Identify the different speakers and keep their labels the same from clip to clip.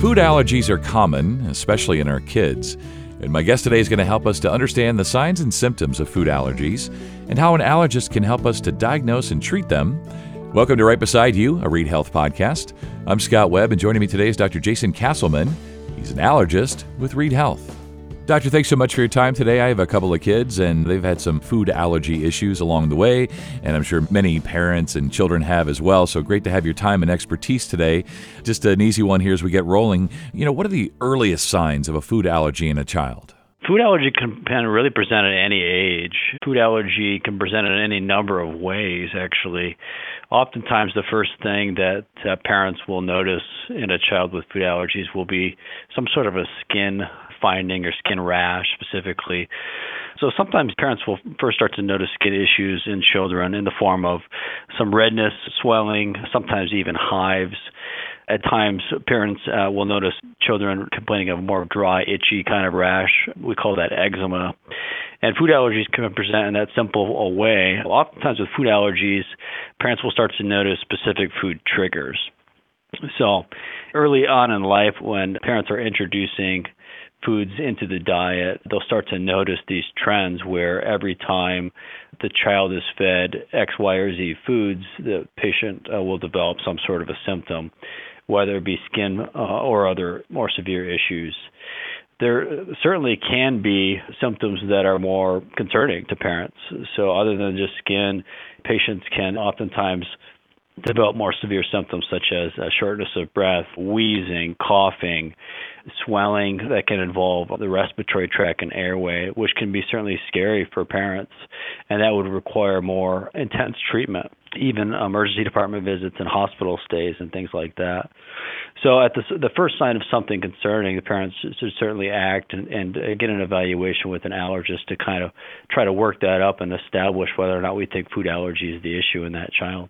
Speaker 1: Food allergies are common, especially in our kids. And my guest today is going to help us to understand the signs and symptoms of food allergies and how an allergist can help us to diagnose and treat them. Welcome to Right Beside You, a Reid Health podcast. I'm Scott Webb, and joining me today is Dr. Jason Castleman. He's an allergist with Reid Health. Doctor, thanks so much for your time today. I have a couple of kids, and they've had some food allergy issues along the way, and I'm sure many parents and children have as well. So great to have your time and expertise today. Just an easy one here as we get rolling. You know, what are the earliest signs of a food allergy in a child?
Speaker 2: Food allergy can, really present at any age. Food allergy can present in any number of ways, actually. Oftentimes, the first thing that uh, parents will notice in a child with food allergies will be some sort of a skin finding or skin rash specifically. So sometimes parents will first start to notice skin issues in children in the form of some redness, swelling, sometimes even hives. At times, parents uh, will notice children complaining of more dry, itchy kind of rash. We call that eczema. And food allergies can present in that simple way. Oftentimes, with food allergies, parents will start to notice specific food triggers. So, early on in life, when parents are introducing foods into the diet, they'll start to notice these trends where every time the child is fed X, Y, or Z foods, the patient uh, will develop some sort of a symptom, whether it be skin uh, or other more severe issues. There certainly can be symptoms that are more concerning to parents. So, other than just skin, patients can oftentimes develop more severe symptoms such as uh, shortness of breath, wheezing, coughing, swelling that can involve the respiratory tract and airway, which can be certainly scary for parents, and that would require more intense treatment, even emergency department visits and hospital stays and things like that. So, at the, the first sign of something concerning, the parents should certainly act and, and get an evaluation with an allergist to kind of try to work that up and establish whether or not we think food allergy is the issue in that child.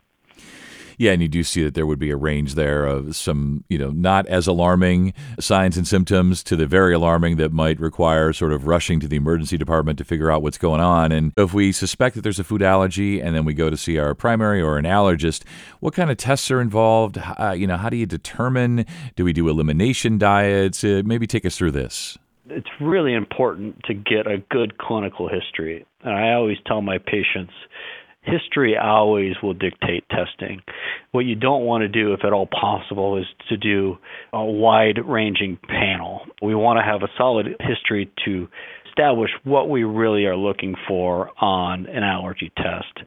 Speaker 1: Yeah, and you do see that there would be a range there of some, you know, not as alarming signs and symptoms to the very alarming that might require sort of rushing to the emergency department to figure out what's going on. And if we suspect that there's a food allergy and then we go to see our primary or an allergist, what kind of tests are involved? Uh, you know, how do you determine? Do we do elimination diets? Uh, maybe take us through this
Speaker 2: it's really important to get a good clinical history. And I always tell my patients history always will dictate testing. What you don't want to do, if at all possible, is to do a wide ranging panel. We want to have a solid history to establish what we really are looking for on an allergy test.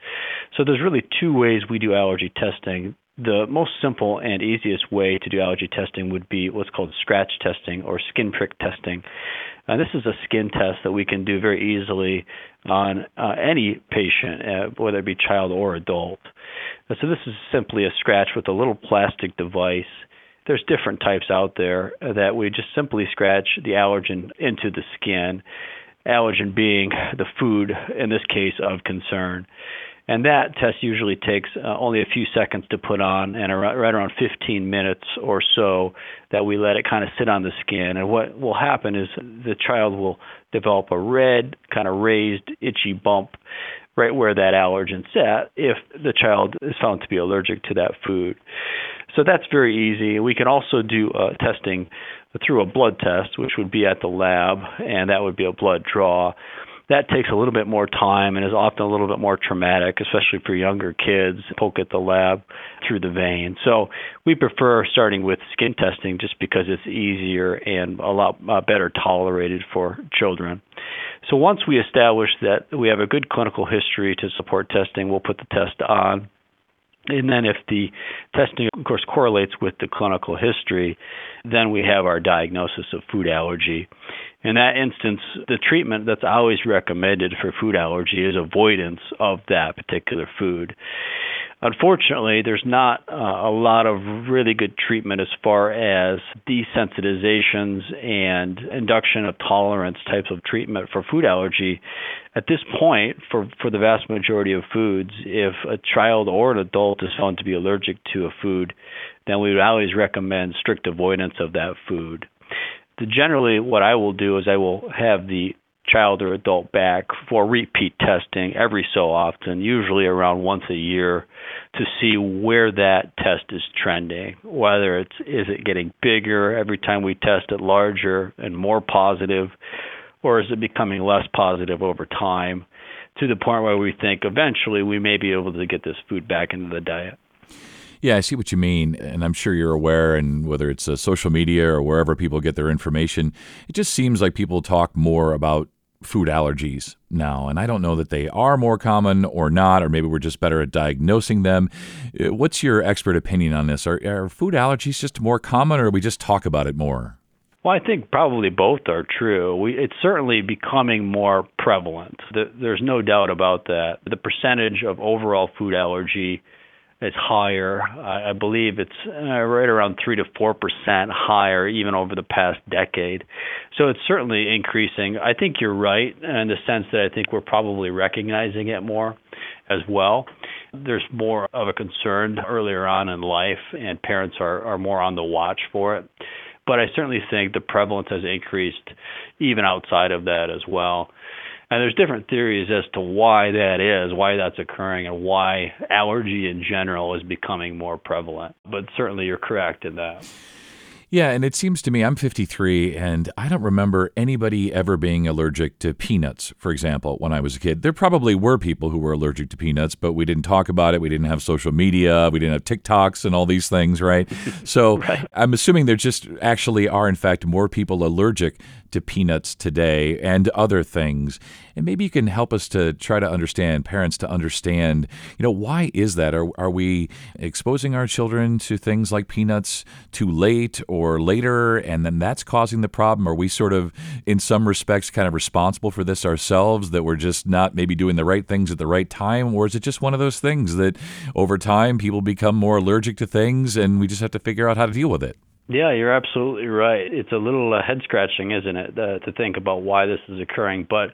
Speaker 2: So there's really two ways we do allergy testing. The most simple and easiest way to do allergy testing would be what's called scratch testing or skin prick testing. Uh, this is a skin test that we can do very easily on uh, any patient, uh, whether it be child or adult. Uh, so this is simply a scratch with a little plastic device. There's different types out there that we just simply scratch the allergen into the skin, allergen being the food, in this case, of concern. And that test usually takes uh, only a few seconds to put on, and around, right around 15 minutes or so that we let it kind of sit on the skin. And what will happen is the child will develop a red, kind of raised, itchy bump right where that allergen sat if the child is found to be allergic to that food. So that's very easy. We can also do uh, testing through a blood test, which would be at the lab, and that would be a blood draw that takes a little bit more time and is often a little bit more traumatic, especially for younger kids. Poke at the lab through the vein. So we prefer starting with skin testing just because it's easier and a lot uh, better tolerated for children. So once we establish that we have a good clinical history to support testing, we'll put the test on. And then, if the testing, of course, correlates with the clinical history, then we have our diagnosis of food allergy. In that instance, the treatment that's always recommended for food allergy is avoidance of that particular food. Unfortunately, there's not uh, a lot of really good treatment as far as desensitizations and induction of tolerance types of treatment for food allergy. At this point, for, for the vast majority of foods, if a child or an adult is found to be allergic to a food, then we would always recommend strict avoidance of that food generally what I will do is I will have the child or adult back for repeat testing every so often, usually around once a year, to see where that test is trending. Whether it's is it getting bigger every time we test it larger and more positive, or is it becoming less positive over time to the point where we think eventually we may be able to get this food back into the diet.
Speaker 1: Yeah, I see what you mean. And I'm sure you're aware, and whether it's uh, social media or wherever people get their information, it just seems like people talk more about food allergies now. And I don't know that they are more common or not, or maybe we're just better at diagnosing them. Uh, what's your expert opinion on this? Are, are food allergies just more common, or we just talk about it more?
Speaker 2: Well, I think probably both are true. We, it's certainly becoming more prevalent. The, there's no doubt about that. The percentage of overall food allergy is higher. I, believe it's uh, right around three to four percent higher, even over the past decade. So it's certainly increasing. I think you're right in the sense that I think we're probably recognizing it more as well. There's more of a concern earlier on in life, and parents are, are more on the watch for it. But I certainly think the prevalence has increased even outside of that as well. And there's different theories as to why that is, why that's occurring, and why allergy in general is becoming more prevalent. But certainly you're correct in that.
Speaker 1: Yeah, and it seems to me I'm 53 and I don't remember anybody ever being allergic to peanuts, for example, when I was a kid. There probably were people who were allergic to peanuts, but we didn't talk about it. We didn't have social media. We didn't have TikToks and all these things, right? So right. I'm assuming there just actually are, in fact, more people allergic to peanuts today and other things. And maybe you can help us to try to understand, parents to understand, you know, why is that? Are, are we exposing our children to things like peanuts too late or later, and then that's causing the problem? Are we sort of, in some respects, kind of responsible for this ourselves, that we're just not maybe doing the right things at the right time? Or is it just one of those things that over time people become more allergic to things and we just have to figure out how to deal with it?
Speaker 2: Yeah, you're absolutely right. It's a little uh, head scratching, isn't it, uh, to think about why this is occurring. But,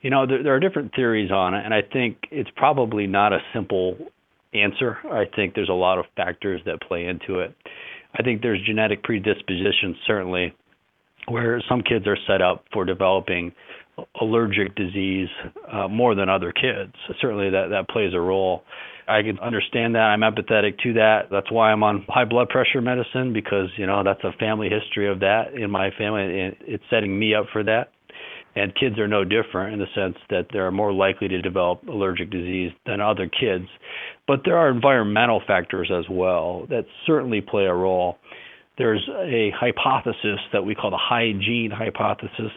Speaker 2: you know, there, there are different theories on it, and I think it's probably not a simple answer. I think there's a lot of factors that play into it. I think there's genetic predisposition, certainly, where some kids are set up for developing allergic disease uh, more than other kids. Certainly, that, that plays a role. I can understand that. I'm empathetic to that. That's why I'm on high blood pressure medicine because, you know, that's a family history of that in my family and it's setting me up for that. And kids are no different in the sense that they're more likely to develop allergic disease than other kids. But there are environmental factors as well that certainly play a role. There's a hypothesis that we call the hygiene hypothesis,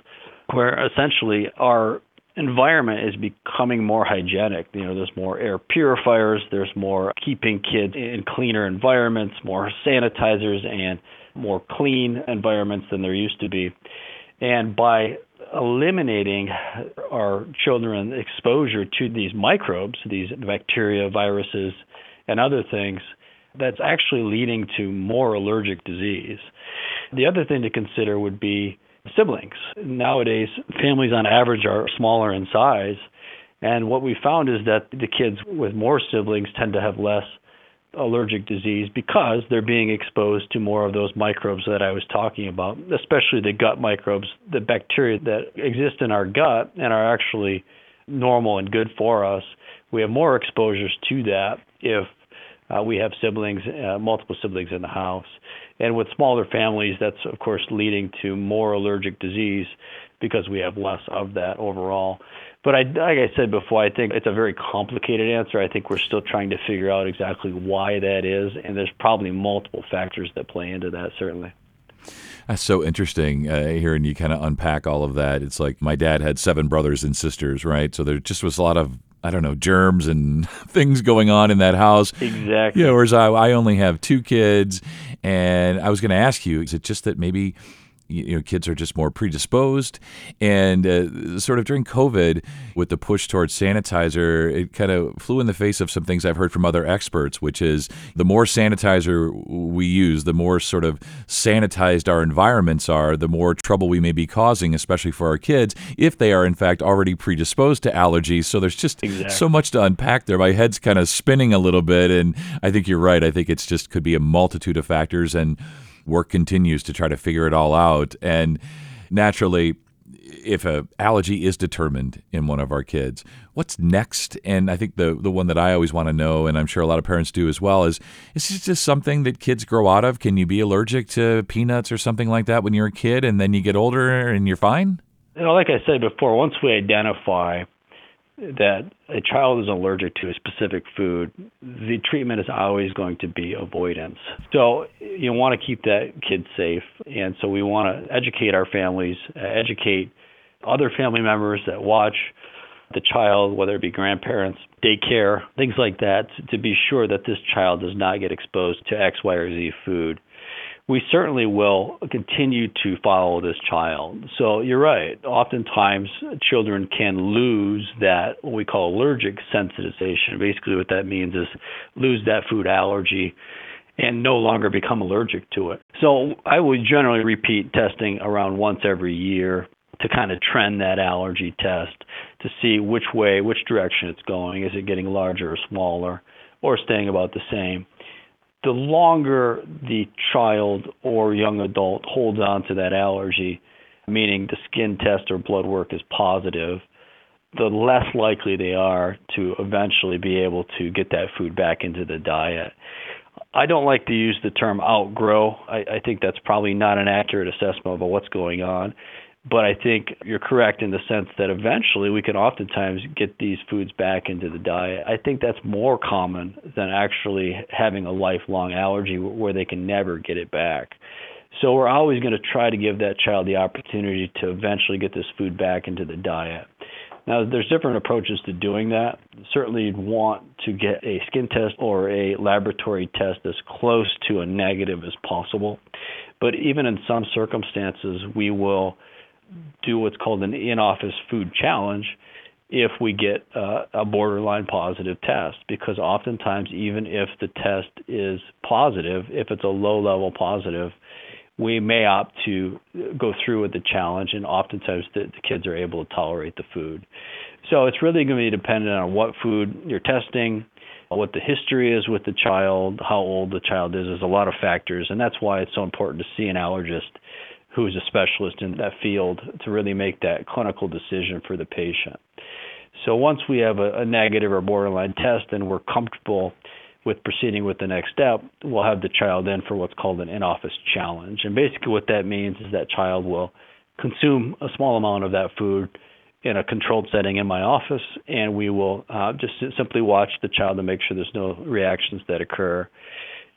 Speaker 2: where essentially our environment is becoming more hygienic. You know, there's more air purifiers, there's more keeping kids in cleaner environments, more sanitizers, and more clean environments than there used to be. And by eliminating our children exposure to these microbes, these bacteria, viruses, and other things, that's actually leading to more allergic disease. The other thing to consider would be siblings. Nowadays, families on average are smaller in size, and what we found is that the kids with more siblings tend to have less allergic disease because they're being exposed to more of those microbes that I was talking about, especially the gut microbes, the bacteria that exist in our gut and are actually normal and good for us. We have more exposures to that if uh, we have siblings, uh, multiple siblings in the house. And with smaller families, that's of course leading to more allergic disease because we have less of that overall. But I, like I said before, I think it's a very complicated answer. I think we're still trying to figure out exactly why that is, and there's probably multiple factors that play into that, certainly.
Speaker 1: That's so interesting uh, hearing you kind of unpack all of that. It's like my dad had seven brothers and sisters, right? So there just was a lot of I don't know, germs and things going on in that house.
Speaker 2: Exactly.
Speaker 1: Yeah, whereas I, I only have two kids. And I was going to ask you, is it just that maybe you know kids are just more predisposed. And uh, sort of during covid with the push towards sanitizer it kind of flew in the face of some things i've heard from other experts which is the more sanitizer we use the more sort of sanitized our environments are the more trouble we may be causing especially for our kids if they are in fact already predisposed to allergies. So there's just exactly. so much to unpack there. My head's kind of spinning a little bit and i think you're right. I think it's just could be a multitude of factors and work continues to try to figure it all out. And naturally, if a allergy is determined in one of our kids, what's next? And I think the the one that I always want to know, and I'm sure a lot of parents do as well, is is this just something that kids grow out of? Can you be allergic to peanuts or something like that when you're a kid, and then you get older and you're fine?
Speaker 2: You know, like I said before, once we identify that a child is allergic to a specific food, the treatment is always going to be avoidance. So you want to keep that kid safe, and so we want to educate our families, educate other family members that watch the child, whether it be grandparents, daycare, things like that, to be sure that this child does not get exposed to X, Y, or Z food we certainly will continue to follow this child. So you're right. Oftentimes, children can lose that what we call allergic sensitization. Basically, what that means is lose that food allergy and no longer become allergic to it. So I would generally repeat testing around once every year to kind of trend that allergy test to see which way, which direction it's going. Is it getting larger or smaller, or staying about the same? The longer the child or young adult holds on to that allergy, meaning the skin test or blood work is positive, the less likely they are to eventually be able to get that food back into the diet. I don't like to use the term outgrow. I, I think that's probably not an accurate assessment of what's going on. But I think you're correct in the sense that eventually we can oftentimes get these foods back into the diet. I think that's more common than actually having a lifelong allergy where they can never get it back. So we're always going to try to give that child the opportunity to eventually get this food back into the diet. Now, there's different approaches to doing that. Certainly, you'd want to get a skin test or a laboratory test as close to a negative as possible. But even in some circumstances, we will do what's called an in-office food challenge if we get uh, a borderline positive test because oftentimes even if the test is positive if it's a low level positive we may opt to go through with the challenge and oftentimes the, the kids are able to tolerate the food. So it's really going to be dependent on what food you're testing what the history is with the child how old the child is. There's a lot of factors and that's why it's so important to see an allergist who is a specialist in that field to really make that clinical decision for the patient. So once we have a, a negative or borderline test and we're comfortable with proceeding with the next step, we'll have the child in for what's called an in-office challenge. And basically what that means is that child will consume a small amount of that food in a controlled setting in my office, and we will uh, just simply watch the child to make sure there's no reactions that occur.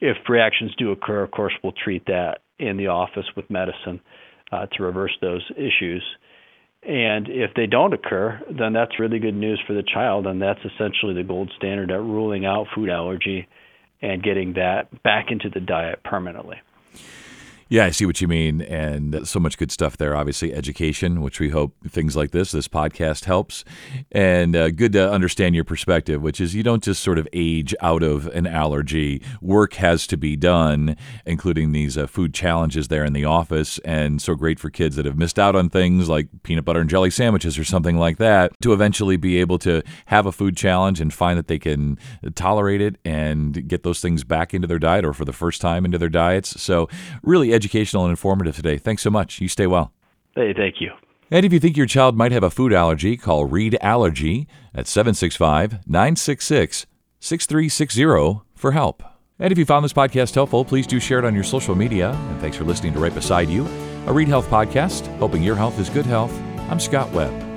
Speaker 2: If reactions do occur, of course, we'll treat that in the office with medicine uh, to reverse those issues. And if they don't occur, then that's really good news for the child, and that's essentially the gold standard at ruling out food allergy and getting that back into the diet permanently.
Speaker 1: Yeah, I see what you mean. And so much good stuff there. Obviously, education, which we hope things like this, this podcast helps. And uh, good to understand your perspective, which is you don't just sort of age out of an allergy. Work has to be done, including these uh, food challenges there in the office. And so great for kids that have missed out on things like peanut butter and jelly sandwiches or something like that to eventually be able to have a food challenge and find that they can tolerate it and get those things back into their diet or for the first time into their diets. So, really, educational and informative today. Thanks so much. You stay well.
Speaker 2: Hey, thank you.
Speaker 1: And if you think your child might have a food allergy, call Reid Allergy at 765 966 6360 for help. And if you found this podcast helpful, please do share it on your social media. And thanks for listening to Right Beside You, a Reid Health podcast, hoping your health is good health. I'm Scott Webb.